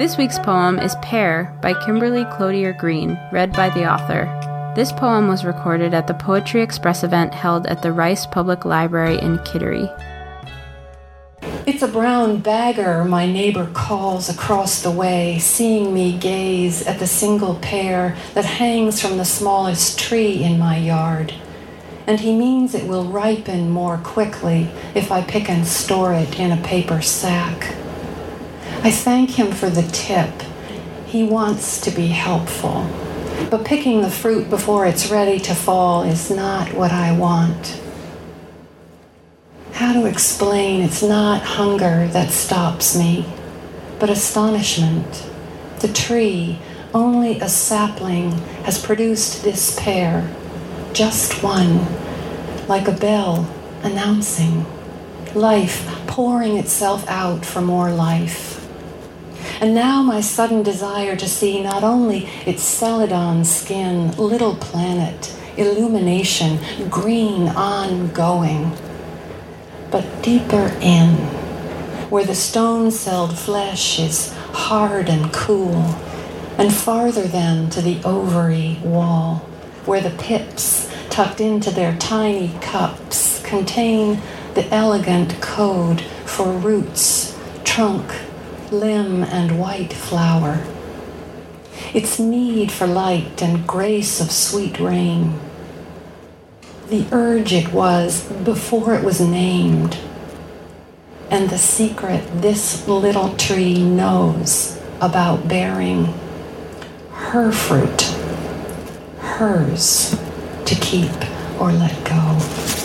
This week's poem is Pear by Kimberly Cloutier Green, read by the author. This poem was recorded at the Poetry Express event held at the Rice Public Library in Kittery. It's a brown bagger my neighbor calls across the way, seeing me gaze at the single pear that hangs from the smallest tree in my yard. And he means it will ripen more quickly if I pick and store it in a paper sack. I thank him for the tip. He wants to be helpful. But picking the fruit before it's ready to fall is not what I want. How to explain it's not hunger that stops me, but astonishment. The tree, only a sapling, has produced this pear, just one, like a bell announcing, life pouring itself out for more life. And now my sudden desire to see not only its celadon skin, little planet, illumination, green ongoing, but deeper in, where the stone-celled flesh is hard and cool, and farther than to the ovary wall, where the pips, tucked into their tiny cups, contain the elegant code for roots, trunk, limb and white flower. Its need for light and grace of sweet rain. The urge it was before it was named. And the secret this little tree knows about bearing her fruit, hers to keep or let go.